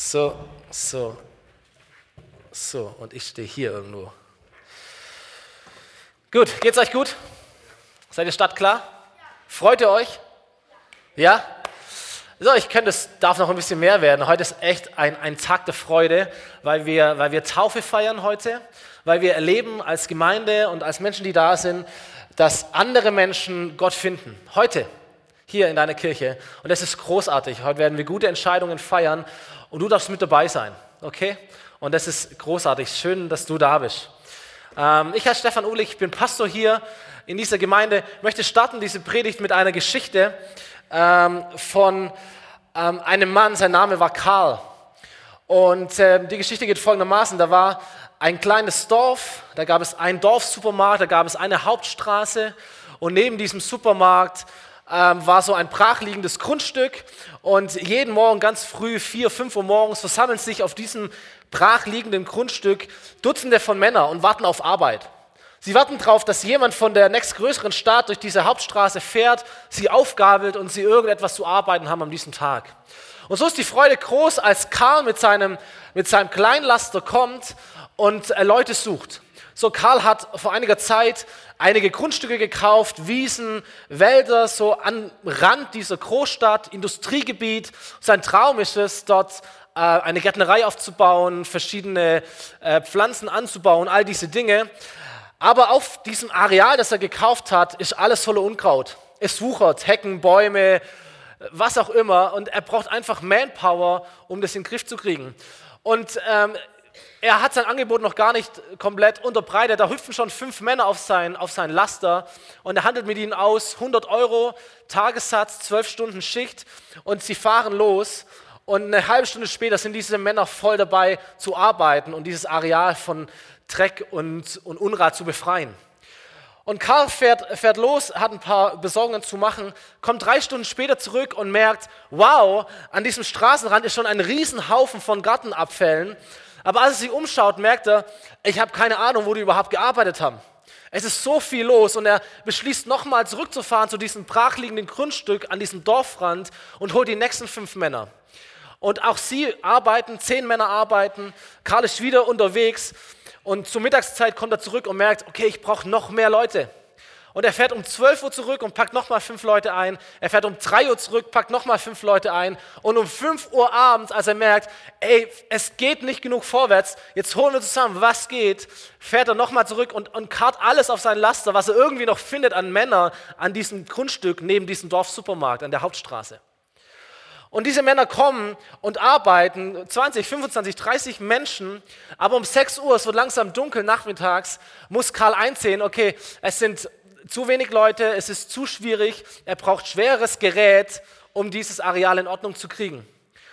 So, so, so. Und ich stehe hier irgendwo. Gut, geht's euch gut? Seid ihr startklar? Freut ihr euch? Ja? So, ich könnte, es darf noch ein bisschen mehr werden. Heute ist echt ein, ein Tag der Freude, weil wir, weil wir Taufe feiern heute, weil wir erleben als Gemeinde und als Menschen, die da sind, dass andere Menschen Gott finden. Heute, hier in deiner Kirche. Und das ist großartig. Heute werden wir gute Entscheidungen feiern und du darfst mit dabei sein. Okay? Und das ist großartig. Schön, dass du da bist. Ähm, ich heiße Stefan Uhlich, ich bin Pastor hier in dieser Gemeinde. Ich möchte starten diese Predigt mit einer Geschichte ähm, von ähm, einem Mann, sein Name war Karl. Und äh, die Geschichte geht folgendermaßen, da war ein kleines Dorf, da gab es einen Dorfsupermarkt, da gab es eine Hauptstraße und neben diesem Supermarkt ähm, war so ein brachliegendes Grundstück und jeden Morgen ganz früh, vier, fünf Uhr morgens, versammeln sich auf diesem brachliegenden Grundstück Dutzende von Männern und warten auf Arbeit. Sie warten darauf, dass jemand von der nächstgrößeren Stadt durch diese Hauptstraße fährt, sie aufgabelt und sie irgendetwas zu arbeiten haben an diesem Tag. Und so ist die Freude groß, als Karl mit seinem, mit seinem Kleinlaster kommt und Leute sucht. So, Karl hat vor einiger Zeit einige Grundstücke gekauft, Wiesen, Wälder, so am Rand dieser Großstadt, Industriegebiet. Sein Traum ist es, dort äh, eine Gärtnerei aufzubauen, verschiedene äh, Pflanzen anzubauen, all diese Dinge. Aber auf diesem Areal, das er gekauft hat, ist alles voller Unkraut. Es wuchert, Hecken, Bäume, was auch immer. Und er braucht einfach Manpower, um das in den Griff zu kriegen. Und ähm, er hat sein Angebot noch gar nicht komplett unterbreitet. Da hüpfen schon fünf Männer auf sein, auf sein Laster und er handelt mit ihnen aus 100 Euro Tagessatz, zwölf Stunden Schicht und sie fahren los. Und eine halbe Stunde später sind diese Männer voll dabei zu arbeiten und dieses Areal von Dreck und, und Unrat zu befreien. Und Karl fährt, fährt los, hat ein paar Besorgungen zu machen, kommt drei Stunden später zurück und merkt, wow, an diesem Straßenrand ist schon ein Riesenhaufen von Gartenabfällen. Aber als er sich umschaut, merkt er, ich habe keine Ahnung, wo die überhaupt gearbeitet haben. Es ist so viel los und er beschließt nochmal zurückzufahren zu diesem brachliegenden Grundstück an diesem Dorfrand und holt die nächsten fünf Männer. Und auch sie arbeiten, zehn Männer arbeiten. Karl ist wieder unterwegs und zur Mittagszeit kommt er zurück und merkt, okay, ich brauche noch mehr Leute. Und er fährt um 12 Uhr zurück und packt nochmal fünf Leute ein. Er fährt um 3 Uhr zurück, packt nochmal fünf Leute ein. Und um 5 Uhr abends, als er merkt, ey, es geht nicht genug vorwärts, jetzt holen wir zusammen, was geht, fährt er nochmal zurück und, und karrt alles auf sein Laster, was er irgendwie noch findet an Männern an diesem Grundstück neben diesem Dorfsupermarkt an der Hauptstraße. Und diese Männer kommen und arbeiten, 20, 25, 30 Menschen, aber um 6 Uhr, es wird langsam dunkel nachmittags, muss Karl einsehen, okay, es sind zu wenig Leute, es ist zu schwierig, er braucht schweres Gerät, um dieses Areal in Ordnung zu kriegen.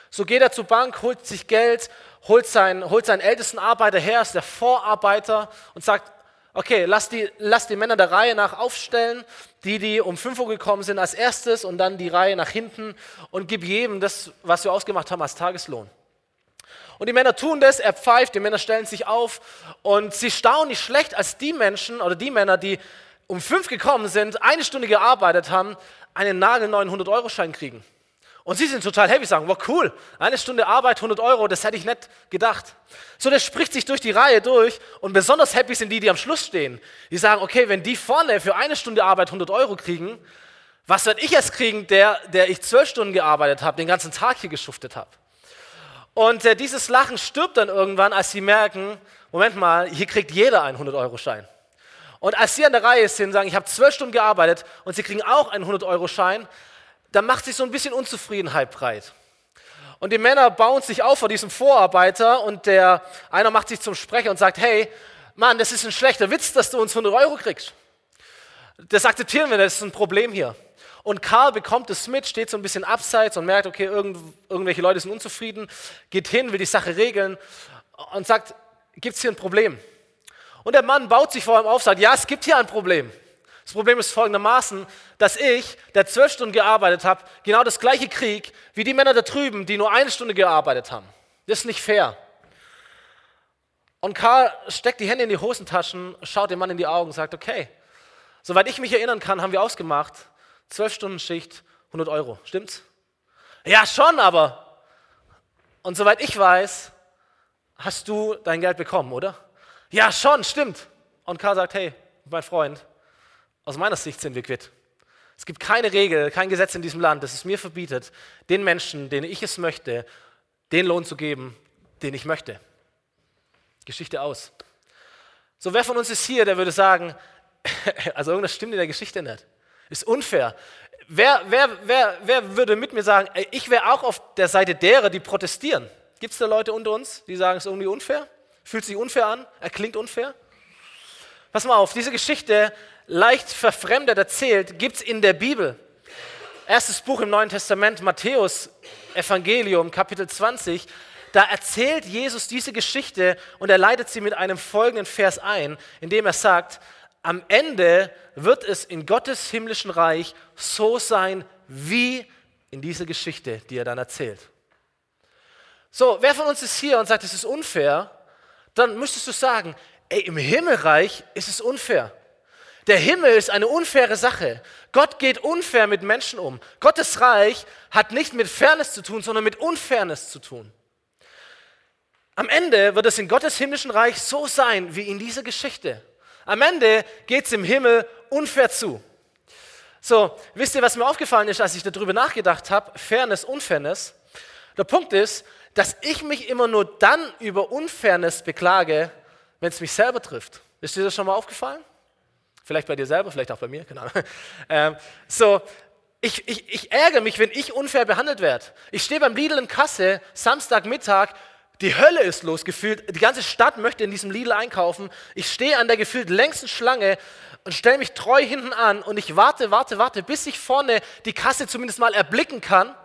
So geht er zur Bank, holt sich Geld, holt, sein, holt seinen ältesten Arbeiter her, ist der Vorarbeiter und sagt, okay, lass die, lass die Männer der Reihe nach aufstellen, die, die um 5 Uhr gekommen sind als erstes und dann die Reihe nach hinten und gib jedem das, was wir ausgemacht haben als Tageslohn. Und die Männer tun das, er pfeift, die Männer stellen sich auf und sie staunen nicht schlecht, als die Menschen oder die Männer, die um fünf gekommen sind, eine Stunde gearbeitet haben, einen nagelneuen 100-Euro-Schein kriegen. Und sie sind total happy, sagen, wow, cool, eine Stunde Arbeit, 100 Euro, das hätte ich nicht gedacht. So, das spricht sich durch die Reihe durch und besonders happy sind die, die am Schluss stehen. Die sagen, okay, wenn die vorne für eine Stunde Arbeit 100 Euro kriegen, was werde ich jetzt kriegen, der, der ich zwölf Stunden gearbeitet habe, den ganzen Tag hier geschuftet habe? Und äh, dieses Lachen stirbt dann irgendwann, als sie merken, Moment mal, hier kriegt jeder einen 100-Euro-Schein. Und als sie an der Reihe sind, sagen, ich habe zwölf Stunden gearbeitet und sie kriegen auch einen 100-Euro-Schein, dann macht sich so ein bisschen Unzufriedenheit breit. Und die Männer bauen sich auf vor diesem Vorarbeiter und der einer macht sich zum Sprecher und sagt, hey, Mann, das ist ein schlechter Witz, dass du uns 100 Euro kriegst. Das akzeptieren wir, das ist ein Problem hier. Und Karl bekommt es mit, steht so ein bisschen abseits und merkt, okay, irgend, irgendwelche Leute sind unzufrieden, geht hin, will die Sache regeln und sagt, gibt es hier ein Problem? Und der Mann baut sich vor ihm auf, sagt, ja, es gibt hier ein Problem. Das Problem ist folgendermaßen, dass ich, der zwölf Stunden gearbeitet habe, genau das gleiche krieg wie die Männer da drüben, die nur eine Stunde gearbeitet haben. Das ist nicht fair. Und Karl steckt die Hände in die Hosentaschen, schaut dem Mann in die Augen und sagt, okay, soweit ich mich erinnern kann, haben wir ausgemacht, zwölf Stunden Schicht, 100 Euro, stimmt's? Ja, schon, aber. Und soweit ich weiß, hast du dein Geld bekommen, oder? Ja, schon, stimmt. Und Karl sagt, hey, mein Freund, aus meiner Sicht sind wir quitt. Es gibt keine Regel, kein Gesetz in diesem Land, das es mir verbietet, den Menschen, denen ich es möchte, den Lohn zu geben, den ich möchte. Geschichte aus. So, wer von uns ist hier, der würde sagen, also irgendwas stimmt in der Geschichte nicht. Ist unfair. Wer, wer, wer, wer würde mit mir sagen, ich wäre auch auf der Seite derer, die protestieren? Gibt es da Leute unter uns, die sagen, es ist irgendwie unfair? Fühlt sich unfair an? Er klingt unfair? Pass mal auf, diese Geschichte, leicht verfremdet erzählt, gibt es in der Bibel. Erstes Buch im Neuen Testament, Matthäus Evangelium, Kapitel 20. Da erzählt Jesus diese Geschichte und er leitet sie mit einem folgenden Vers ein, in dem er sagt, am Ende wird es in Gottes himmlischen Reich so sein wie in dieser Geschichte, die er dann erzählt. So, wer von uns ist hier und sagt, es ist unfair, dann müsstest du sagen, ey, im Himmelreich ist es unfair. Der Himmel ist eine unfaire Sache. Gott geht unfair mit Menschen um. Gottes Reich hat nicht mit Fairness zu tun, sondern mit Unfairness zu tun. Am Ende wird es in Gottes himmlischen Reich so sein wie in dieser Geschichte. Am Ende geht es im Himmel unfair zu. So, wisst ihr, was mir aufgefallen ist, als ich darüber nachgedacht habe? Fairness, Unfairness. Der Punkt ist, dass ich mich immer nur dann über Unfairness beklage, wenn es mich selber trifft. Ist dir das schon mal aufgefallen? Vielleicht bei dir selber, vielleicht auch bei mir, keine Ahnung. Ähm, so, ich, ich, ich ärgere mich, wenn ich unfair behandelt werde. Ich stehe beim Lidl in Kasse, Samstagmittag, die Hölle ist losgefühlt. Die ganze Stadt möchte in diesem Lidl einkaufen. Ich stehe an der gefühlt längsten Schlange und stelle mich treu hinten an und ich warte, warte, warte, bis ich vorne die Kasse zumindest mal erblicken kann.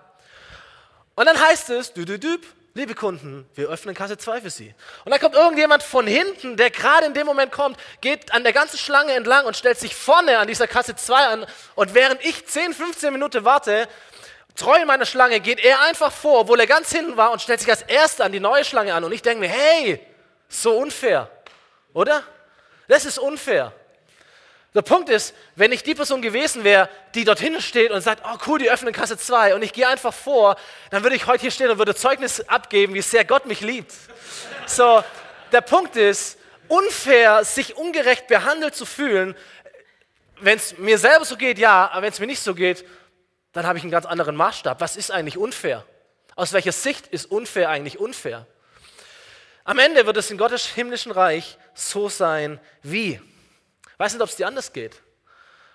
Und dann heißt es, du, du, du, liebe Kunden, wir öffnen Kasse 2 für Sie. Und dann kommt irgendjemand von hinten, der gerade in dem Moment kommt, geht an der ganzen Schlange entlang und stellt sich vorne an dieser Kasse 2 an. Und während ich 10, 15 Minuten warte, treu in meiner Schlange, geht er einfach vor, obwohl er ganz hinten war und stellt sich als Erster an die neue Schlange an. Und ich denke mir, hey, so unfair, oder? Das ist unfair. Der Punkt ist, wenn ich die Person gewesen wäre, die dorthin steht und sagt, oh cool, die öffnen Kasse 2 und ich gehe einfach vor, dann würde ich heute hier stehen und würde Zeugnis abgeben, wie sehr Gott mich liebt. So, der Punkt ist, unfair, sich ungerecht behandelt zu fühlen, wenn es mir selber so geht, ja, aber wenn es mir nicht so geht, dann habe ich einen ganz anderen Maßstab. Was ist eigentlich unfair? Aus welcher Sicht ist unfair eigentlich unfair? Am Ende wird es in Gottes himmlischen Reich so sein wie. Weiß nicht, ob es dir anders geht.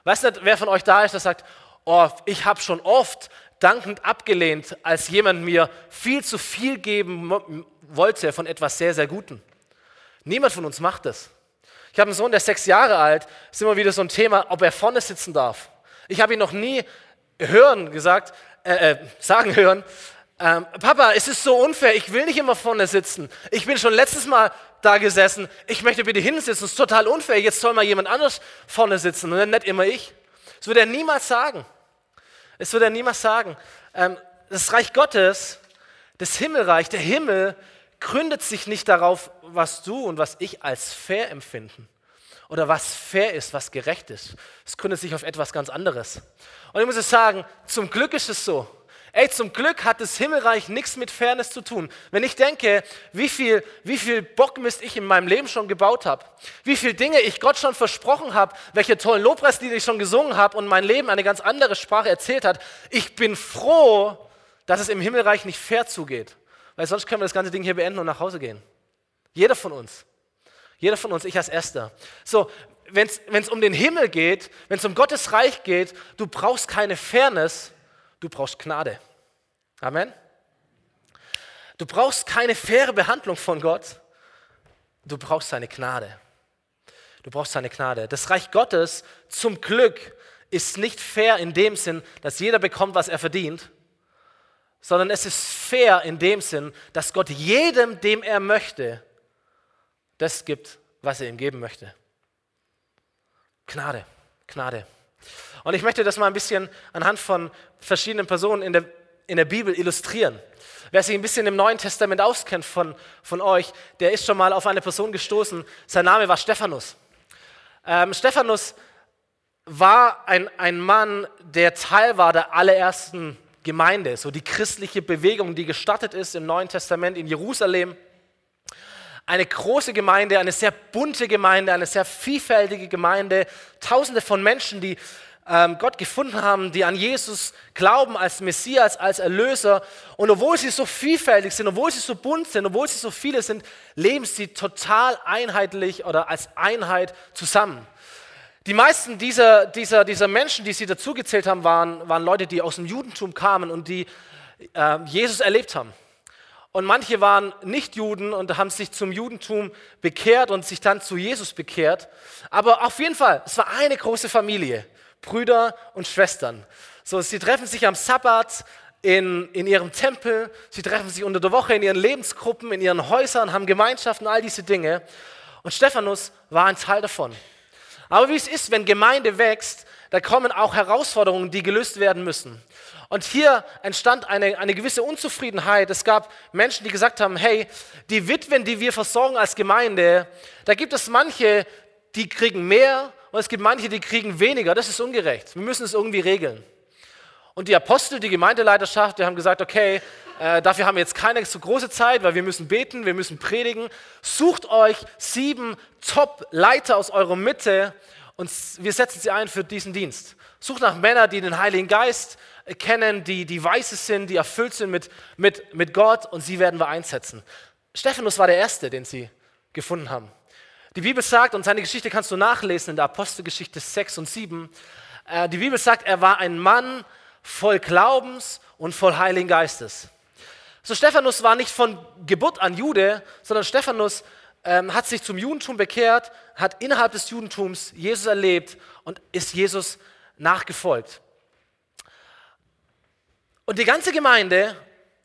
Weiß nicht, wer von euch da ist, der sagt, oh, ich habe schon oft dankend abgelehnt, als jemand mir viel zu viel geben wollte von etwas sehr, sehr Gutem. Niemand von uns macht das. Ich habe einen Sohn, der sechs Jahre alt, ist immer wieder so ein Thema, ob er vorne sitzen darf. Ich habe ihn noch nie hören gesagt, äh, äh, sagen hören, ähm, Papa, es ist so unfair, ich will nicht immer vorne sitzen. Ich bin schon letztes Mal da gesessen, ich möchte bitte hinsitzen, es ist total unfair, jetzt soll mal jemand anders vorne sitzen und nicht immer ich. Das würde er niemals sagen. Das würde er niemals sagen. Ähm, das Reich Gottes, das Himmelreich, der Himmel gründet sich nicht darauf, was du und was ich als fair empfinden oder was fair ist, was gerecht ist. Es gründet sich auf etwas ganz anderes. Und ich muss es sagen, zum Glück ist es so. Ey, zum Glück hat das Himmelreich nichts mit Fairness zu tun. Wenn ich denke, wie viel, wie viel Bockmist ich in meinem Leben schon gebaut habe, wie viele Dinge ich Gott schon versprochen habe, welche tollen Lobpreislieder ich schon gesungen habe und mein Leben eine ganz andere Sprache erzählt hat, ich bin froh, dass es im Himmelreich nicht fair zugeht. Weil sonst können wir das ganze Ding hier beenden und nach Hause gehen. Jeder von uns. Jeder von uns, ich als Erster. So, wenn es um den Himmel geht, wenn es um Gottes Reich geht, du brauchst keine Fairness, du brauchst Gnade. Amen. Du brauchst keine faire Behandlung von Gott, du brauchst seine Gnade. Du brauchst seine Gnade. Das Reich Gottes zum Glück ist nicht fair in dem Sinn, dass jeder bekommt, was er verdient, sondern es ist fair in dem Sinn, dass Gott jedem, dem er möchte, das gibt, was er ihm geben möchte. Gnade, Gnade. Und ich möchte das mal ein bisschen anhand von verschiedenen Personen in der, in der Bibel illustrieren. Wer sich ein bisschen im Neuen Testament auskennt von, von euch, der ist schon mal auf eine Person gestoßen. Sein Name war Stephanus. Ähm, Stephanus war ein, ein Mann, der Teil war der allerersten Gemeinde, so die christliche Bewegung, die gestartet ist im Neuen Testament in Jerusalem. Eine große Gemeinde, eine sehr bunte Gemeinde, eine sehr vielfältige Gemeinde, tausende von Menschen, die ähm, Gott gefunden haben, die an Jesus glauben als Messias, als Erlöser. Und obwohl sie so vielfältig sind, obwohl sie so bunt sind, obwohl sie so viele sind, leben sie total einheitlich oder als Einheit zusammen. Die meisten dieser, dieser, dieser Menschen, die sie dazugezählt haben, waren, waren Leute, die aus dem Judentum kamen und die äh, Jesus erlebt haben. Und manche waren nicht Juden und haben sich zum Judentum bekehrt und sich dann zu Jesus bekehrt. Aber auf jeden Fall, es war eine große Familie. Brüder und Schwestern. So, sie treffen sich am Sabbat in, in ihrem Tempel, sie treffen sich unter der Woche in ihren Lebensgruppen, in ihren Häusern, haben Gemeinschaften, all diese Dinge. Und Stephanus war ein Teil davon. Aber wie es ist, wenn Gemeinde wächst, da kommen auch Herausforderungen, die gelöst werden müssen. Und hier entstand eine, eine gewisse Unzufriedenheit. Es gab Menschen, die gesagt haben, hey, die Witwen, die wir versorgen als Gemeinde, da gibt es manche, die kriegen mehr und es gibt manche, die kriegen weniger. Das ist ungerecht. Wir müssen es irgendwie regeln. Und die Apostel, die Gemeindeleiterschaft, die haben gesagt, okay, äh, dafür haben wir jetzt keine so große Zeit, weil wir müssen beten, wir müssen predigen. Sucht euch sieben Top-Leiter aus eurer Mitte und wir setzen sie ein für diesen Dienst. Sucht nach Männern, die den Heiligen Geist kennen, die, die weise sind, die erfüllt sind mit, mit, mit Gott und sie werden wir einsetzen. Stephanus war der Erste, den sie gefunden haben. Die Bibel sagt, und seine Geschichte kannst du nachlesen in der Apostelgeschichte 6 und 7, äh, die Bibel sagt, er war ein Mann voll Glaubens und voll Heiligen Geistes. So Stephanus war nicht von Geburt an Jude, sondern Stephanus ähm, hat sich zum Judentum bekehrt, hat innerhalb des Judentums Jesus erlebt und ist Jesus nachgefolgt. Und die ganze Gemeinde,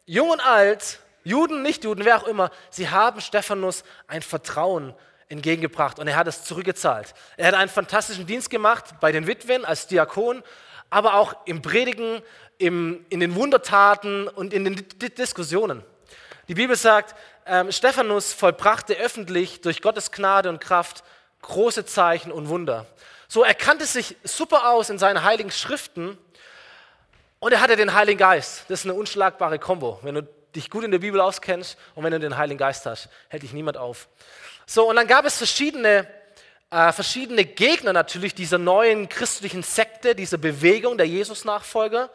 jung und alt, Juden, Nicht-Juden, wer auch immer, sie haben Stephanus ein Vertrauen entgegengebracht und er hat es zurückgezahlt. Er hat einen fantastischen Dienst gemacht bei den Witwen als Diakon, aber auch im Predigen, im, in den Wundertaten und in den D Diskussionen. Die Bibel sagt, ähm, Stephanus vollbrachte öffentlich durch Gottes Gnade und Kraft große Zeichen und Wunder. So, er kannte sich super aus in seinen heiligen Schriften und er hatte den Heiligen Geist. Das ist eine unschlagbare Kombo. Wenn du dich gut in der Bibel auskennst und wenn du den Heiligen Geist hast, hält dich niemand auf. So, und dann gab es verschiedene, äh, verschiedene Gegner natürlich dieser neuen christlichen Sekte, dieser Bewegung der Jesus-Nachfolger.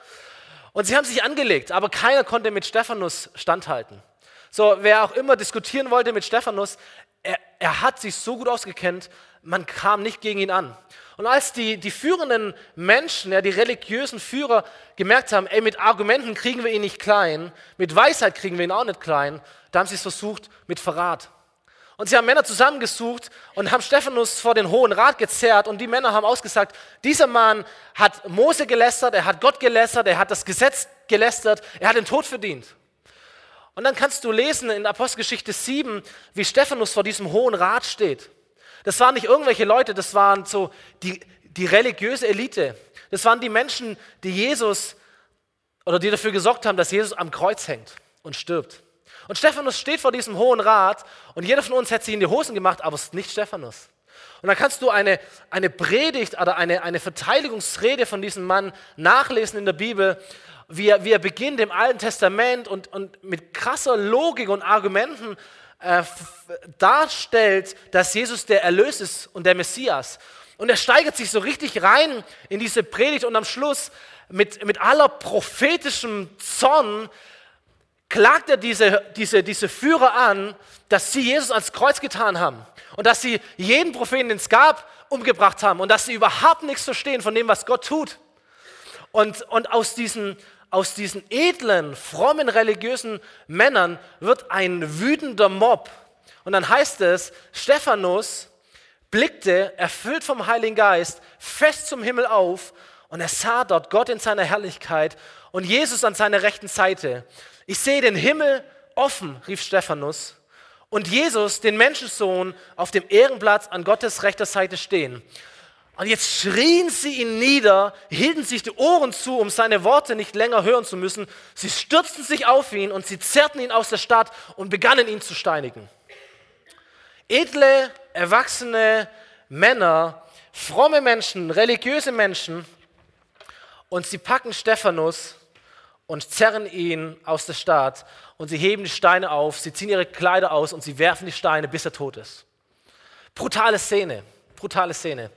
Und sie haben sich angelegt, aber keiner konnte mit Stephanus standhalten. So, wer auch immer diskutieren wollte mit Stephanus, er, er hat sich so gut ausgekennt, man kam nicht gegen ihn an. Und als die, die führenden Menschen, ja, die religiösen Führer gemerkt haben, ey, mit Argumenten kriegen wir ihn nicht klein, mit Weisheit kriegen wir ihn auch nicht klein, da haben sie es versucht mit Verrat. Und sie haben Männer zusammengesucht und haben Stephanus vor den Hohen Rat gezerrt und die Männer haben ausgesagt, dieser Mann hat Mose gelästert, er hat Gott gelästert, er hat das Gesetz gelästert, er hat den Tod verdient. Und dann kannst du lesen in Apostelgeschichte 7, wie Stephanus vor diesem Hohen Rat steht. Das waren nicht irgendwelche Leute, das waren so die, die religiöse Elite. Das waren die Menschen, die Jesus oder die dafür gesorgt haben, dass Jesus am Kreuz hängt und stirbt. Und Stephanus steht vor diesem hohen Rat und jeder von uns hätte sich in die Hosen gemacht, aber es ist nicht Stephanus. Und dann kannst du eine, eine Predigt oder eine, eine Verteidigungsrede von diesem Mann nachlesen in der Bibel, wie er, wie er beginnt im Alten Testament und, und mit krasser Logik und Argumenten äh, darstellt, dass Jesus der Erlös ist und der Messias. Und er steigert sich so richtig rein in diese Predigt und am Schluss mit, mit aller prophetischem Zorn klagt er diese, diese, diese Führer an, dass sie Jesus ans Kreuz getan haben und dass sie jeden Propheten, den es gab, umgebracht haben und dass sie überhaupt nichts verstehen von dem, was Gott tut. Und, und aus, diesen, aus diesen edlen, frommen, religiösen Männern wird ein wütender Mob. Und dann heißt es, Stephanus blickte, erfüllt vom Heiligen Geist, fest zum Himmel auf und er sah dort Gott in seiner Herrlichkeit und Jesus an seiner rechten Seite. Ich sehe den Himmel offen, rief Stephanus, und Jesus, den Menschensohn, auf dem Ehrenplatz an Gottes rechter Seite stehen. Und jetzt schrien sie ihn nieder, hielten sich die Ohren zu, um seine Worte nicht länger hören zu müssen. Sie stürzten sich auf ihn und sie zerrten ihn aus der Stadt und begannen ihn zu steinigen. Edle, erwachsene Männer, fromme Menschen, religiöse Menschen, und sie packen Stephanus und zerren ihn aus der Stadt und sie heben die Steine auf, sie ziehen ihre Kleider aus und sie werfen die Steine, bis er tot ist. Brutale Szene, brutale Szene.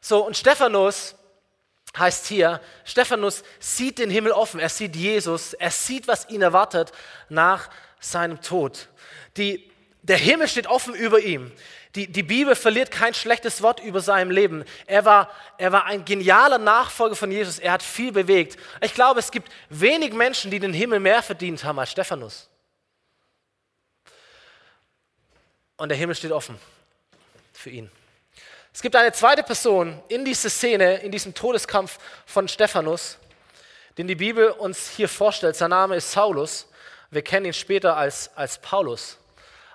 So, und Stephanus heißt hier, Stephanus sieht den Himmel offen, er sieht Jesus, er sieht, was ihn erwartet nach seinem Tod. Die, der Himmel steht offen über ihm. Die, die Bibel verliert kein schlechtes Wort über seinem Leben. Er war, er war ein genialer Nachfolger von Jesus. Er hat viel bewegt. Ich glaube, es gibt wenig Menschen, die den Himmel mehr verdient haben als Stephanus. Und der Himmel steht offen für ihn. Es gibt eine zweite Person in dieser Szene, in diesem Todeskampf von Stephanus, den die Bibel uns hier vorstellt. Sein Name ist Saulus. Wir kennen ihn später als, als Paulus,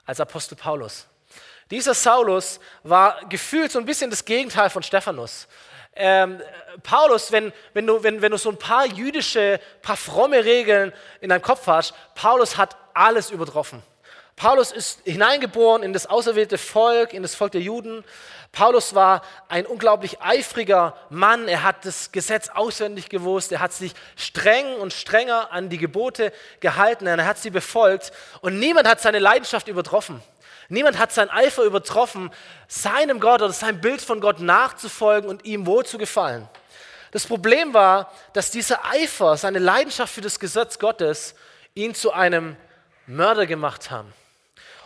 als Apostel Paulus. Dieser Saulus war gefühlt so ein bisschen das Gegenteil von Stephanus. Ähm, Paulus, wenn, wenn, du, wenn, wenn du so ein paar jüdische, paar fromme Regeln in deinem Kopf hast, Paulus hat alles übertroffen. Paulus ist hineingeboren in das auserwählte Volk, in das Volk der Juden. Paulus war ein unglaublich eifriger Mann. Er hat das Gesetz auswendig gewusst. Er hat sich streng und strenger an die Gebote gehalten. Er hat sie befolgt. Und niemand hat seine Leidenschaft übertroffen. Niemand hat seinen Eifer übertroffen, seinem Gott oder seinem Bild von Gott nachzufolgen und ihm wohl zu gefallen. Das Problem war, dass dieser Eifer, seine Leidenschaft für das Gesetz Gottes, ihn zu einem Mörder gemacht haben.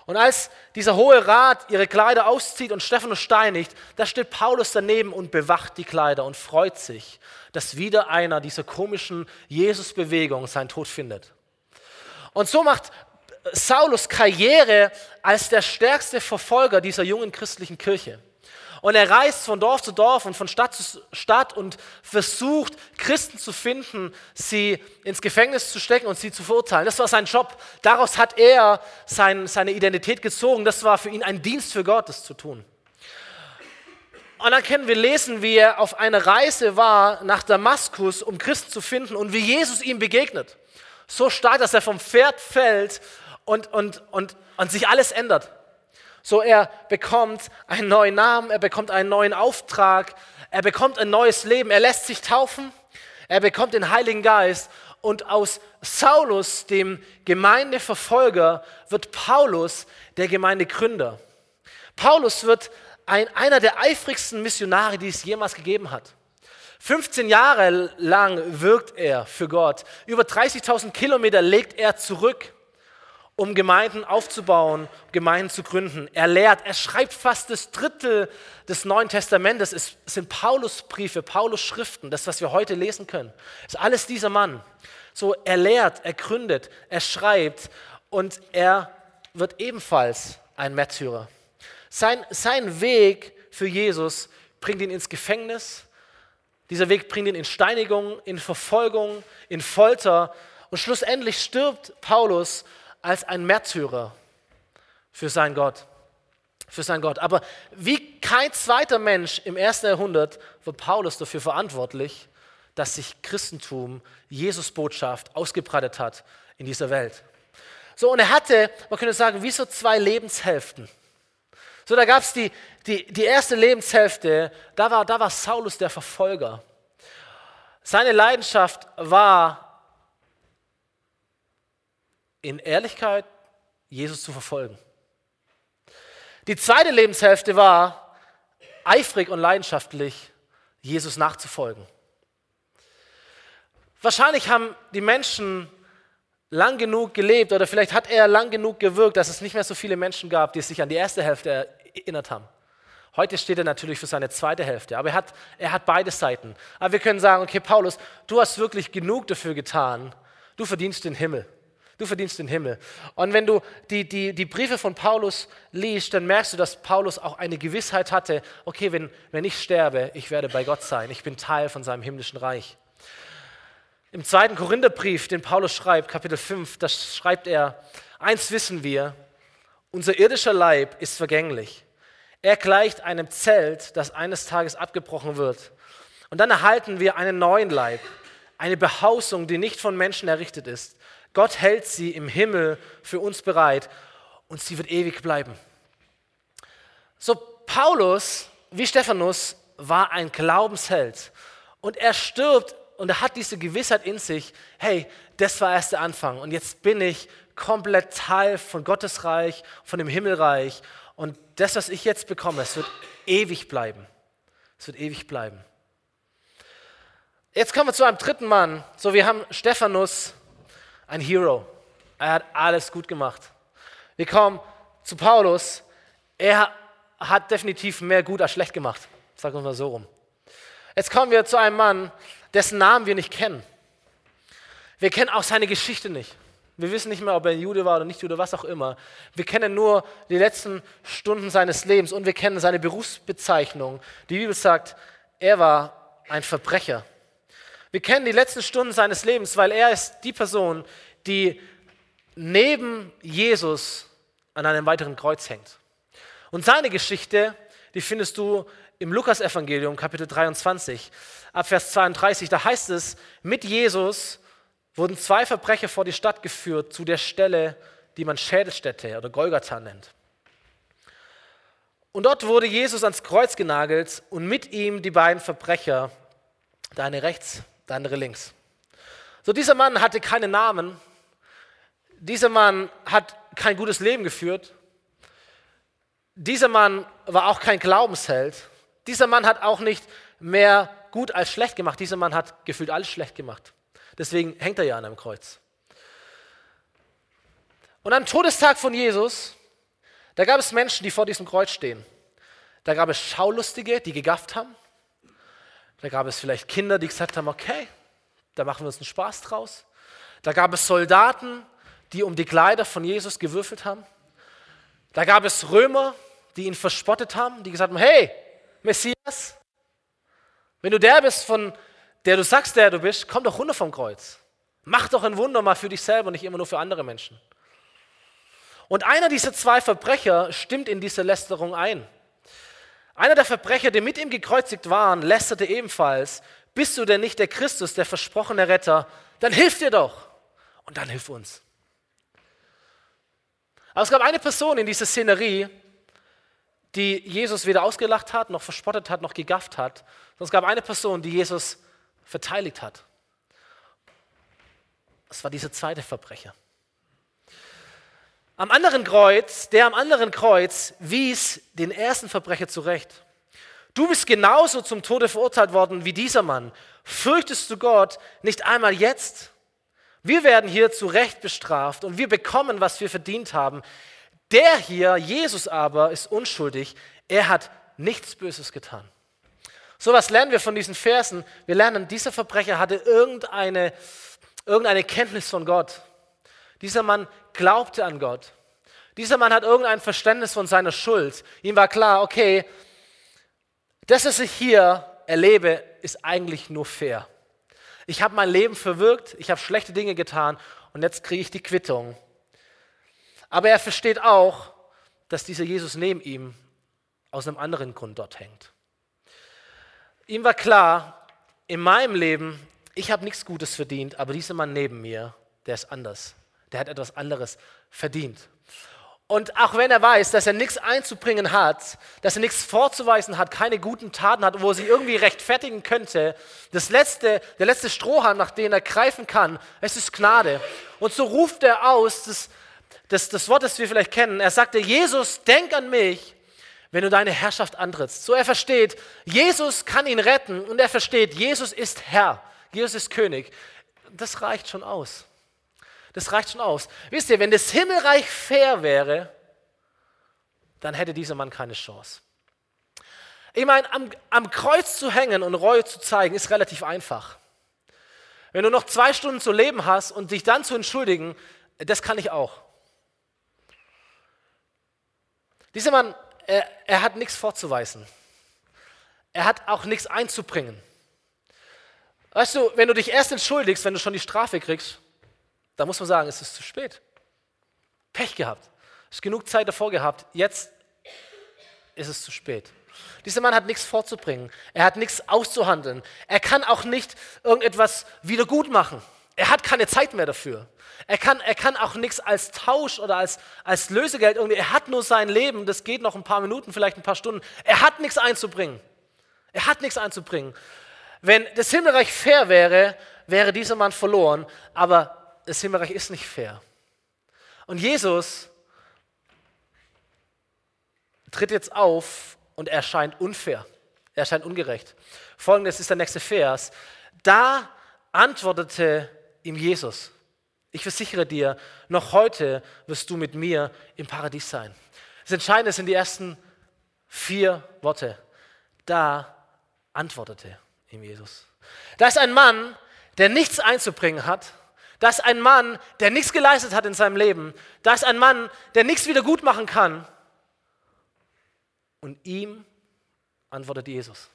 Und als dieser hohe Rat ihre Kleider auszieht und Stephanus steinigt, da steht Paulus daneben und bewacht die Kleider und freut sich, dass wieder einer dieser komischen Jesus-Bewegung seinen Tod findet. Und so macht Saulus Karriere als der stärkste Verfolger dieser jungen christlichen Kirche. Und er reist von Dorf zu Dorf und von Stadt zu Stadt und versucht, Christen zu finden, sie ins Gefängnis zu stecken und sie zu verurteilen. Das war sein Job. Daraus hat er sein, seine Identität gezogen. Das war für ihn ein Dienst für Gott, das zu tun. Und dann können wir lesen, wie er auf einer Reise war nach Damaskus, um Christen zu finden und wie Jesus ihm begegnet. So stark, dass er vom Pferd fällt und, und, und, und sich alles ändert. So, er bekommt einen neuen Namen, er bekommt einen neuen Auftrag, er bekommt ein neues Leben, er lässt sich taufen, er bekommt den Heiligen Geist und aus Saulus, dem Gemeindeverfolger, wird Paulus der Gemeindegründer. Paulus wird ein, einer der eifrigsten Missionare, die es jemals gegeben hat. 15 Jahre lang wirkt er für Gott. Über 30.000 Kilometer legt er zurück um Gemeinden aufzubauen, Gemeinden zu gründen. Er lehrt, er schreibt fast das Drittel des Neuen Testamentes. Es sind Paulusbriefe, Paulus Schriften, das, was wir heute lesen können. Das ist alles dieser Mann. So, er lehrt, er gründet, er schreibt und er wird ebenfalls ein Märtyrer. Sein, sein Weg für Jesus bringt ihn ins Gefängnis. Dieser Weg bringt ihn in Steinigung, in Verfolgung, in Folter. Und schlussendlich stirbt Paulus als ein Märtyrer für sein Gott. Für sein Gott. Aber wie kein zweiter Mensch im ersten Jahrhundert wird Paulus dafür verantwortlich, dass sich Christentum, Jesus-Botschaft ausgebreitet hat in dieser Welt. So, und er hatte, man könnte sagen, wie so zwei Lebenshälften. So, da gab es die, die, die erste Lebenshälfte, da war, da war Saulus der Verfolger. Seine Leidenschaft war in Ehrlichkeit Jesus zu verfolgen. Die zweite Lebenshälfte war, eifrig und leidenschaftlich Jesus nachzufolgen. Wahrscheinlich haben die Menschen lang genug gelebt oder vielleicht hat er lang genug gewirkt, dass es nicht mehr so viele Menschen gab, die sich an die erste Hälfte erinnert haben. Heute steht er natürlich für seine zweite Hälfte, aber er hat, er hat beide Seiten. Aber wir können sagen, okay, Paulus, du hast wirklich genug dafür getan, du verdienst den Himmel. Du verdienst den Himmel. Und wenn du die, die, die Briefe von Paulus liest, dann merkst du, dass Paulus auch eine Gewissheit hatte, okay, wenn, wenn ich sterbe, ich werde bei Gott sein. Ich bin Teil von seinem himmlischen Reich. Im zweiten Korintherbrief, den Paulus schreibt, Kapitel 5, da schreibt er, eins wissen wir, unser irdischer Leib ist vergänglich. Er gleicht einem Zelt, das eines Tages abgebrochen wird. Und dann erhalten wir einen neuen Leib, eine Behausung, die nicht von Menschen errichtet ist. Gott hält sie im Himmel für uns bereit und sie wird ewig bleiben. So, Paulus, wie Stephanus, war ein Glaubensheld und er stirbt und er hat diese Gewissheit in sich, hey, das war erst der Anfang und jetzt bin ich komplett Teil von Gottes Reich, von dem Himmelreich und das, was ich jetzt bekomme, es wird ewig bleiben. Es wird ewig bleiben. Jetzt kommen wir zu einem dritten Mann. So, wir haben Stephanus, ein Hero. Er hat alles gut gemacht. Wir kommen zu Paulus. Er hat definitiv mehr gut als schlecht gemacht. Sagen wir mal so rum. Jetzt kommen wir zu einem Mann, dessen Namen wir nicht kennen. Wir kennen auch seine Geschichte nicht. Wir wissen nicht mehr, ob er Jude war oder nicht Jude, was auch immer. Wir kennen nur die letzten Stunden seines Lebens und wir kennen seine Berufsbezeichnung. Die Bibel sagt, er war ein Verbrecher. Wir kennen die letzten Stunden seines Lebens, weil er ist die Person, die neben Jesus an einem weiteren Kreuz hängt. Und seine Geschichte, die findest du im Lukasevangelium, Kapitel 23, ab Vers 32. Da heißt es, mit Jesus wurden zwei Verbrecher vor die Stadt geführt, zu der Stelle, die man Schädelstätte oder Golgatha nennt. Und dort wurde Jesus ans Kreuz genagelt und mit ihm die beiden Verbrecher, der eine rechts, der andere links. So, dieser Mann hatte keinen Namen, dieser Mann hat kein gutes Leben geführt. Dieser Mann war auch kein Glaubensheld. Dieser Mann hat auch nicht mehr gut als schlecht gemacht. Dieser Mann hat gefühlt alles schlecht gemacht. Deswegen hängt er ja an einem Kreuz. Und am Todestag von Jesus, da gab es Menschen, die vor diesem Kreuz stehen. Da gab es Schaulustige, die gegafft haben. Da gab es vielleicht Kinder, die gesagt haben, okay, da machen wir uns einen Spaß draus. Da gab es Soldaten, die um die Kleider von Jesus gewürfelt haben. Da gab es Römer, die ihn verspottet haben, die gesagt haben, hey, Messias, wenn du der bist, von der du sagst, der du bist, komm doch runter vom Kreuz. Mach doch ein Wunder mal für dich selber, nicht immer nur für andere Menschen. Und einer dieser zwei Verbrecher stimmt in diese Lästerung ein. Einer der Verbrecher, die mit ihm gekreuzigt waren, lästerte ebenfalls, bist du denn nicht der Christus, der versprochene Retter? Dann hilf dir doch. Und dann hilf uns. Aber es gab eine Person in dieser Szenerie, die Jesus weder ausgelacht hat, noch verspottet hat, noch gegafft hat. Sondern es gab eine Person, die Jesus verteidigt hat. Das war dieser zweite Verbrecher. Am anderen Kreuz, der am anderen Kreuz wies den ersten Verbrecher zurecht. Du bist genauso zum Tode verurteilt worden wie dieser Mann. Fürchtest du Gott nicht einmal jetzt? Wir werden hier zu Recht bestraft und wir bekommen, was wir verdient haben. Der hier, Jesus aber, ist unschuldig. Er hat nichts Böses getan. So was lernen wir von diesen Versen. Wir lernen, dieser Verbrecher hatte irgendeine, irgendeine Kenntnis von Gott. Dieser Mann glaubte an Gott. Dieser Mann hat irgendein Verständnis von seiner Schuld. Ihm war klar, okay, das, was ich hier erlebe, ist eigentlich nur fair. Ich habe mein Leben verwirkt, ich habe schlechte Dinge getan und jetzt kriege ich die Quittung. Aber er versteht auch, dass dieser Jesus neben ihm aus einem anderen Grund dort hängt. Ihm war klar, in meinem Leben, ich habe nichts Gutes verdient, aber dieser Mann neben mir, der ist anders. Der hat etwas anderes verdient. Und auch wenn er weiß, dass er nichts einzubringen hat, dass er nichts vorzuweisen hat, keine guten Taten hat, wo er sich irgendwie rechtfertigen könnte, das letzte, der letzte Strohhalm, nach dem er greifen kann, es ist Gnade. Und so ruft er aus, das, das, das Wort, das wir vielleicht kennen, er sagte, Jesus, denk an mich, wenn du deine Herrschaft antrittst. So er versteht, Jesus kann ihn retten und er versteht, Jesus ist Herr, Jesus ist König. Das reicht schon aus. Das reicht schon aus. Wisst ihr, wenn das Himmelreich fair wäre, dann hätte dieser Mann keine Chance. Ich meine, am, am Kreuz zu hängen und Reue zu zeigen, ist relativ einfach. Wenn du noch zwei Stunden zu leben hast und dich dann zu entschuldigen, das kann ich auch. Dieser Mann, er, er hat nichts vorzuweisen. Er hat auch nichts einzubringen. Weißt du, wenn du dich erst entschuldigst, wenn du schon die Strafe kriegst, da muss man sagen, es ist zu spät. Pech gehabt. Es ist genug Zeit davor gehabt. Jetzt ist es zu spät. Dieser Mann hat nichts vorzubringen. Er hat nichts auszuhandeln. Er kann auch nicht irgendetwas wieder gut machen. Er hat keine Zeit mehr dafür. Er kann, er kann auch nichts als Tausch oder als, als Lösegeld irgendwie. Er hat nur sein Leben. Das geht noch ein paar Minuten, vielleicht ein paar Stunden. Er hat nichts einzubringen. Er hat nichts einzubringen. Wenn das Himmelreich fair wäre, wäre dieser Mann verloren, aber das Himmelreich ist nicht fair. Und Jesus tritt jetzt auf und erscheint unfair. Er erscheint ungerecht. Folgendes ist der nächste Vers. Da antwortete ihm Jesus. Ich versichere dir, noch heute wirst du mit mir im Paradies sein. Das Entscheidende sind die ersten vier Worte. Da antwortete ihm Jesus. Da ist ein Mann, der nichts einzubringen hat. Da ist ein Mann, der nichts geleistet hat in seinem Leben. Da ist ein Mann, der nichts wieder gut machen kann. Und ihm antwortet Jesus.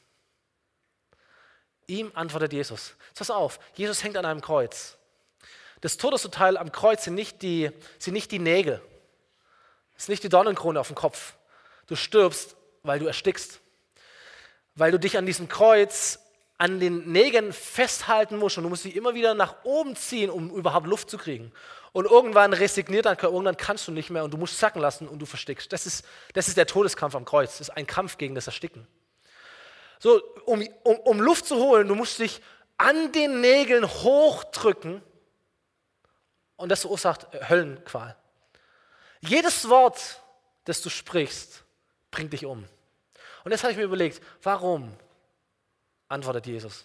Ihm antwortet Jesus. Pass auf, Jesus hängt an einem Kreuz. Das Todesurteil am Kreuz sind nicht die, sind nicht die Nägel. Es ist nicht die Dornenkrone auf dem Kopf. Du stirbst, weil du erstickst. Weil du dich an diesem Kreuz an den Nägeln festhalten musst und du musst dich immer wieder nach oben ziehen, um überhaupt Luft zu kriegen. Und irgendwann resigniert dein Körper, irgendwann kannst du nicht mehr und du musst sacken lassen und du verstickst. Das ist, das ist der Todeskampf am Kreuz. Das ist ein Kampf gegen das Ersticken. So, um, um, um Luft zu holen, du musst dich an den Nägeln hochdrücken und das verursacht Höllenqual. Jedes Wort, das du sprichst, bringt dich um. Und jetzt habe ich mir überlegt, warum antwortet Jesus.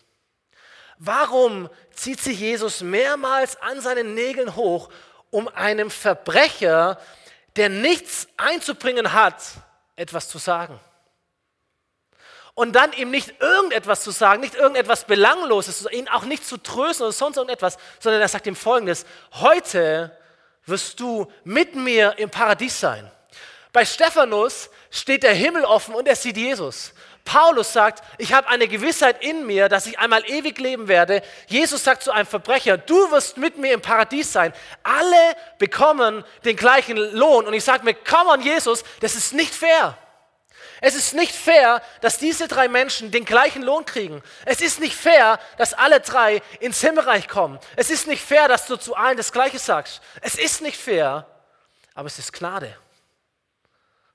Warum zieht sich Jesus mehrmals an seinen Nägeln hoch, um einem Verbrecher, der nichts einzubringen hat, etwas zu sagen? Und dann ihm nicht irgendetwas zu sagen, nicht irgendetwas Belangloses, ihn auch nicht zu trösten oder sonst irgendetwas, sondern er sagt ihm folgendes: Heute wirst du mit mir im Paradies sein. Bei Stephanus steht der Himmel offen und er sieht Jesus. Paulus sagt, ich habe eine Gewissheit in mir, dass ich einmal ewig leben werde. Jesus sagt zu einem Verbrecher, du wirst mit mir im Paradies sein. Alle bekommen den gleichen Lohn. Und ich sage mir, komm on Jesus, das ist nicht fair. Es ist nicht fair, dass diese drei Menschen den gleichen Lohn kriegen. Es ist nicht fair, dass alle drei ins Himmelreich kommen. Es ist nicht fair, dass du zu allen das Gleiche sagst. Es ist nicht fair, aber es ist Gnade.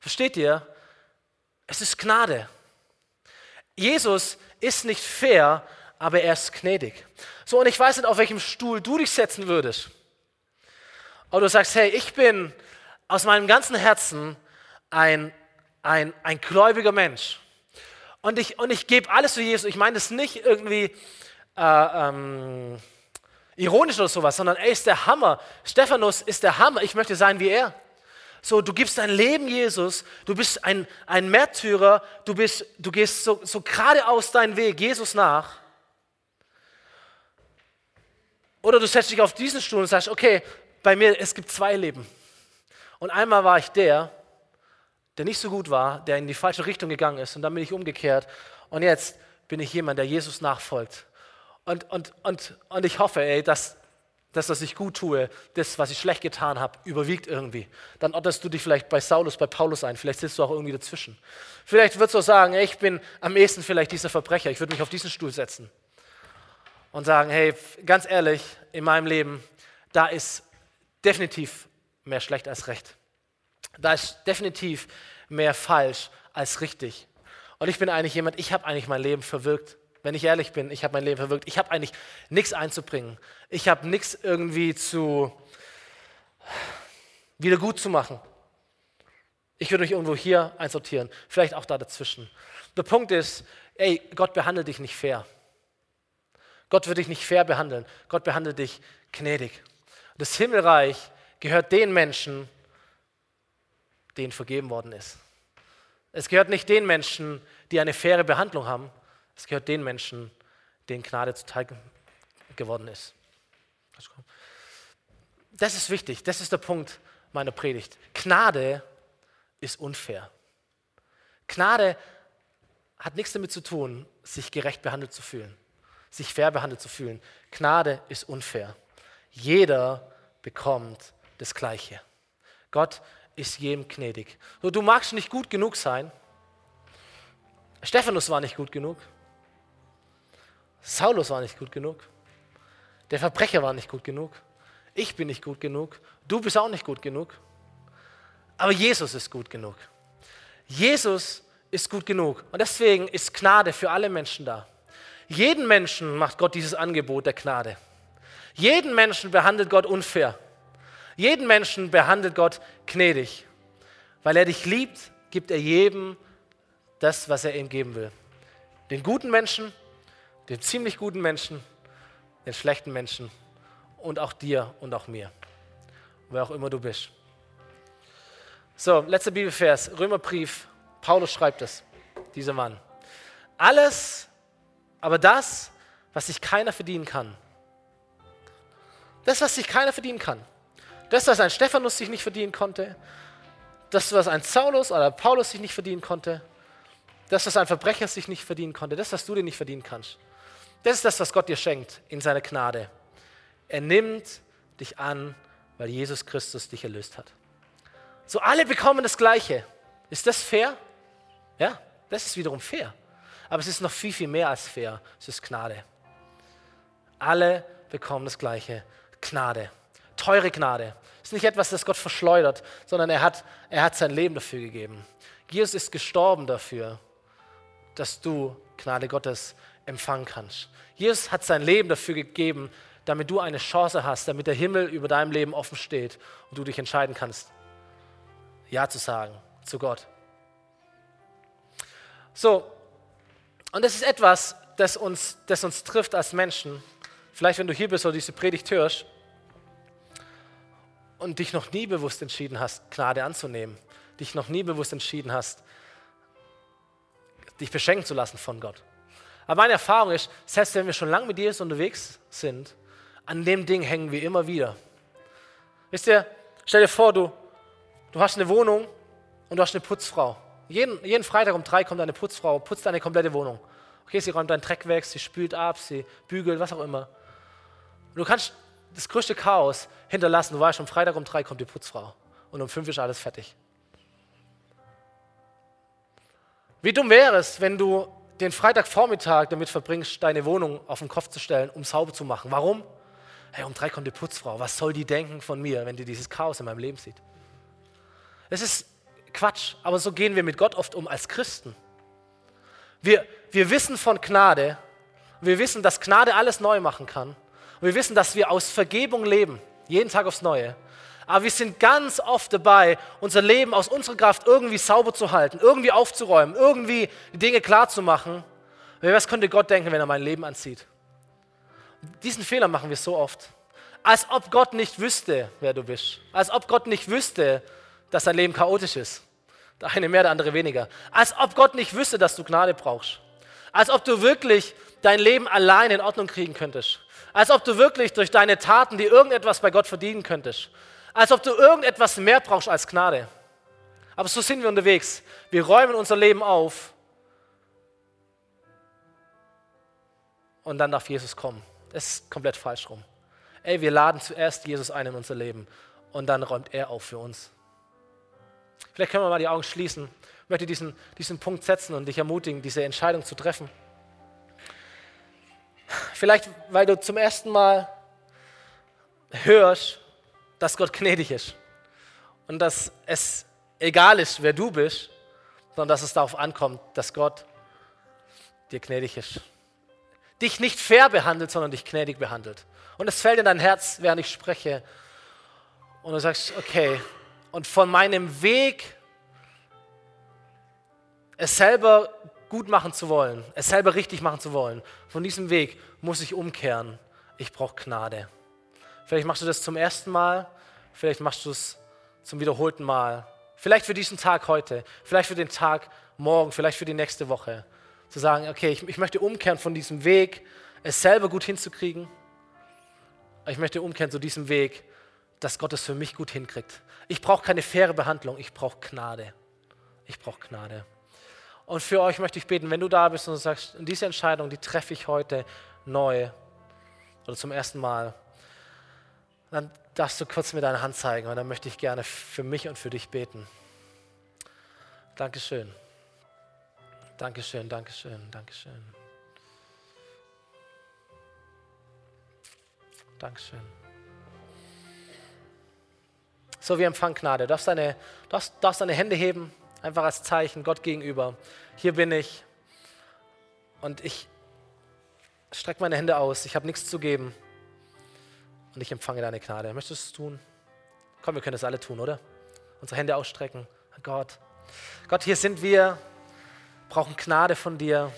Versteht ihr? Es ist Gnade. Jesus ist nicht fair, aber er ist gnädig. So, und ich weiß nicht, auf welchem Stuhl du dich setzen würdest. Aber du sagst, hey, ich bin aus meinem ganzen Herzen ein, ein, ein gläubiger Mensch. Und ich, und ich gebe alles für Jesus. Ich meine das nicht irgendwie äh, ähm, ironisch oder sowas, sondern er ist der Hammer. Stephanus ist der Hammer. Ich möchte sein wie er. So, du gibst dein Leben Jesus, du bist ein, ein Märtyrer, du, bist, du gehst so, so geradeaus deinen Weg Jesus nach. Oder du setzt dich auf diesen Stuhl und sagst, okay, bei mir, es gibt zwei Leben. Und einmal war ich der, der nicht so gut war, der in die falsche Richtung gegangen ist und dann bin ich umgekehrt. Und jetzt bin ich jemand, der Jesus nachfolgt. Und, und, und, und ich hoffe, ey, dass, das, was ich gut tue, das, was ich schlecht getan habe, überwiegt irgendwie. Dann ordnest du dich vielleicht bei Saulus, bei Paulus ein. Vielleicht sitzt du auch irgendwie dazwischen. Vielleicht würdest du auch sagen, ich bin am ehesten vielleicht dieser Verbrecher. Ich würde mich auf diesen Stuhl setzen und sagen, hey, ganz ehrlich, in meinem Leben, da ist definitiv mehr schlecht als recht. Da ist definitiv mehr falsch als richtig. Und ich bin eigentlich jemand, ich habe eigentlich mein Leben verwirkt wenn ich ehrlich bin, ich habe mein Leben verwirkt. Ich habe eigentlich nichts einzubringen. Ich habe nichts irgendwie zu wieder gut zu machen. Ich würde mich irgendwo hier einsortieren, vielleicht auch da dazwischen. Der Punkt ist, ey, Gott behandelt dich nicht fair. Gott wird dich nicht fair behandeln. Gott behandelt dich gnädig. Das Himmelreich gehört den Menschen, denen vergeben worden ist. Es gehört nicht den Menschen, die eine faire Behandlung haben. Es gehört den Menschen, denen Gnade zuteil geworden ist. Das ist wichtig, das ist der Punkt meiner Predigt. Gnade ist unfair. Gnade hat nichts damit zu tun, sich gerecht behandelt zu fühlen, sich fair behandelt zu fühlen. Gnade ist unfair. Jeder bekommt das Gleiche. Gott ist jedem gnädig. Du magst nicht gut genug sein. Stephanus war nicht gut genug. Saulus war nicht gut genug. Der Verbrecher war nicht gut genug. Ich bin nicht gut genug. Du bist auch nicht gut genug. Aber Jesus ist gut genug. Jesus ist gut genug. Und deswegen ist Gnade für alle Menschen da. Jeden Menschen macht Gott dieses Angebot der Gnade. Jeden Menschen behandelt Gott unfair. Jeden Menschen behandelt Gott gnädig. Weil er dich liebt, gibt er jedem das, was er ihm geben will. Den guten Menschen, den ziemlich guten Menschen, den schlechten Menschen und auch dir und auch mir. Wer auch immer du bist. So, letzter Bibelvers, Römerbrief. Paulus schreibt es, dieser Mann. Alles, aber das, was sich keiner verdienen kann. Das, was sich keiner verdienen kann. Das, was ein Stephanus sich nicht verdienen konnte. Das, was ein Saulus oder Paulus sich nicht verdienen konnte. Das, was ein Verbrecher sich nicht verdienen konnte. Das, was du dir nicht verdienen kannst. Das ist das, was Gott dir schenkt in seiner Gnade. Er nimmt dich an, weil Jesus Christus dich erlöst hat. So alle bekommen das Gleiche. Ist das fair? Ja, das ist wiederum fair. Aber es ist noch viel, viel mehr als fair. Es ist Gnade. Alle bekommen das Gleiche. Gnade. Teure Gnade. Es ist nicht etwas, das Gott verschleudert, sondern er hat, er hat sein Leben dafür gegeben. Jesus ist gestorben dafür, dass du Gnade Gottes empfangen kannst. Jesus hat sein Leben dafür gegeben, damit du eine Chance hast, damit der Himmel über deinem Leben offen steht und du dich entscheiden kannst, Ja zu sagen zu Gott. So, und das ist etwas, das uns, das uns trifft als Menschen. Vielleicht, wenn du hier bist oder diese Predigt hörst und dich noch nie bewusst entschieden hast, Gnade anzunehmen, dich noch nie bewusst entschieden hast, dich beschenken zu lassen von Gott. Aber meine Erfahrung ist, selbst wenn wir schon lange mit Jesus unterwegs sind, an dem Ding hängen wir immer wieder. Wisst ihr, stell dir vor, du, du hast eine Wohnung und du hast eine Putzfrau. Jeden, jeden Freitag um drei kommt eine Putzfrau, putzt deine komplette Wohnung. Okay, sie räumt deinen Dreck weg, sie spült ab, sie bügelt, was auch immer. Und du kannst das größte Chaos hinterlassen. Du weißt, um Freitag um drei kommt die Putzfrau und um fünf ist alles fertig. Wie dumm wäre es, wenn du den Freitagvormittag damit verbringst, deine Wohnung auf den Kopf zu stellen, um sauber zu machen. Warum? Hey, um drei kommt die Putzfrau. Was soll die denken von mir, wenn die dieses Chaos in meinem Leben sieht? Es ist Quatsch, aber so gehen wir mit Gott oft um als Christen. Wir, wir wissen von Gnade, wir wissen, dass Gnade alles neu machen kann. Wir wissen, dass wir aus Vergebung leben, jeden Tag aufs Neue. Aber wir sind ganz oft dabei, unser Leben aus unserer Kraft irgendwie sauber zu halten, irgendwie aufzuräumen, irgendwie die Dinge klar zu machen. Was könnte Gott denken, wenn er mein Leben anzieht? Diesen Fehler machen wir so oft. Als ob Gott nicht wüsste, wer du bist. Als ob Gott nicht wüsste, dass dein Leben chaotisch ist. Der eine mehr, der andere weniger. Als ob Gott nicht wüsste, dass du Gnade brauchst. Als ob du wirklich dein Leben allein in Ordnung kriegen könntest. Als ob du wirklich durch deine Taten, die irgendetwas bei Gott verdienen könntest. Als ob du irgendetwas mehr brauchst als Gnade. Aber so sind wir unterwegs. Wir räumen unser Leben auf. Und dann darf Jesus kommen. Das ist komplett falsch rum. Ey, wir laden zuerst Jesus ein in unser Leben und dann räumt er auf für uns. Vielleicht können wir mal die Augen schließen. Ich möchte diesen, diesen Punkt setzen und dich ermutigen, diese Entscheidung zu treffen. Vielleicht, weil du zum ersten Mal hörst, dass Gott gnädig ist und dass es egal ist, wer du bist, sondern dass es darauf ankommt, dass Gott dir gnädig ist. Dich nicht fair behandelt, sondern dich gnädig behandelt. Und es fällt in dein Herz, während ich spreche. Und du sagst, okay, und von meinem Weg, es selber gut machen zu wollen, es selber richtig machen zu wollen, von diesem Weg muss ich umkehren. Ich brauche Gnade. Vielleicht machst du das zum ersten Mal, vielleicht machst du es zum wiederholten Mal. Vielleicht für diesen Tag heute, vielleicht für den Tag morgen, vielleicht für die nächste Woche. Zu sagen, okay, ich, ich möchte umkehren von diesem Weg, es selber gut hinzukriegen. Ich möchte umkehren zu diesem Weg, dass Gott es für mich gut hinkriegt. Ich brauche keine faire Behandlung, ich brauche Gnade. Ich brauche Gnade. Und für euch möchte ich beten, wenn du da bist und sagst, diese Entscheidung, die treffe ich heute neu oder zum ersten Mal, dann darfst du kurz mir deine Hand zeigen und dann möchte ich gerne für mich und für dich beten. Dankeschön. Dankeschön, Dankeschön, Dankeschön. Dankeschön. So, wir empfangen Gnade. Du darfst deine, darfst, darfst deine Hände heben, einfach als Zeichen Gott gegenüber. Hier bin ich und ich, streck meine Hände aus, ich habe nichts zu geben und ich empfange deine Gnade. Möchtest du es tun? Komm, wir können das alle tun, oder? Unsere Hände ausstrecken. Gott, Gott, hier sind wir, brauchen Gnade von dir.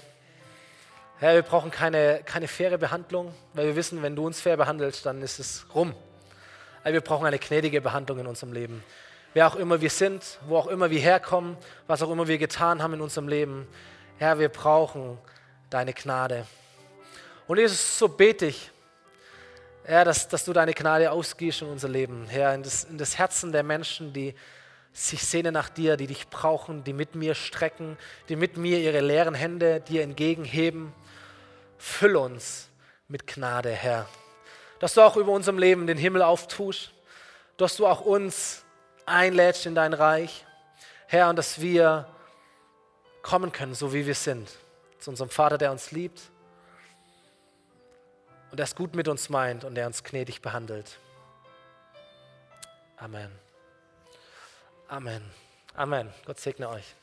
Herr, wir brauchen keine, keine faire Behandlung, weil wir wissen, wenn du uns fair behandelst, dann ist es rum. Aber wir brauchen eine gnädige Behandlung in unserem Leben. Wer auch immer wir sind, wo auch immer wir herkommen, was auch immer wir getan haben in unserem Leben, Herr, wir brauchen deine Gnade. Und Jesus, so bete ich, Herr, dass, dass du deine Gnade ausgehst in unser Leben, Herr, in das, in das Herzen der Menschen, die sich sehnen nach dir, die dich brauchen, die mit mir strecken, die mit mir ihre leeren Hände dir entgegenheben. Füll uns mit Gnade, Herr. Dass du auch über unserem Leben den Himmel auftust, dass du auch uns einlädst in dein Reich, Herr, und dass wir kommen können, so wie wir sind, zu unserem Vater, der uns liebt und es gut mit uns meint und der uns gnädig behandelt. Amen. Amen. Amen. Gott segne euch.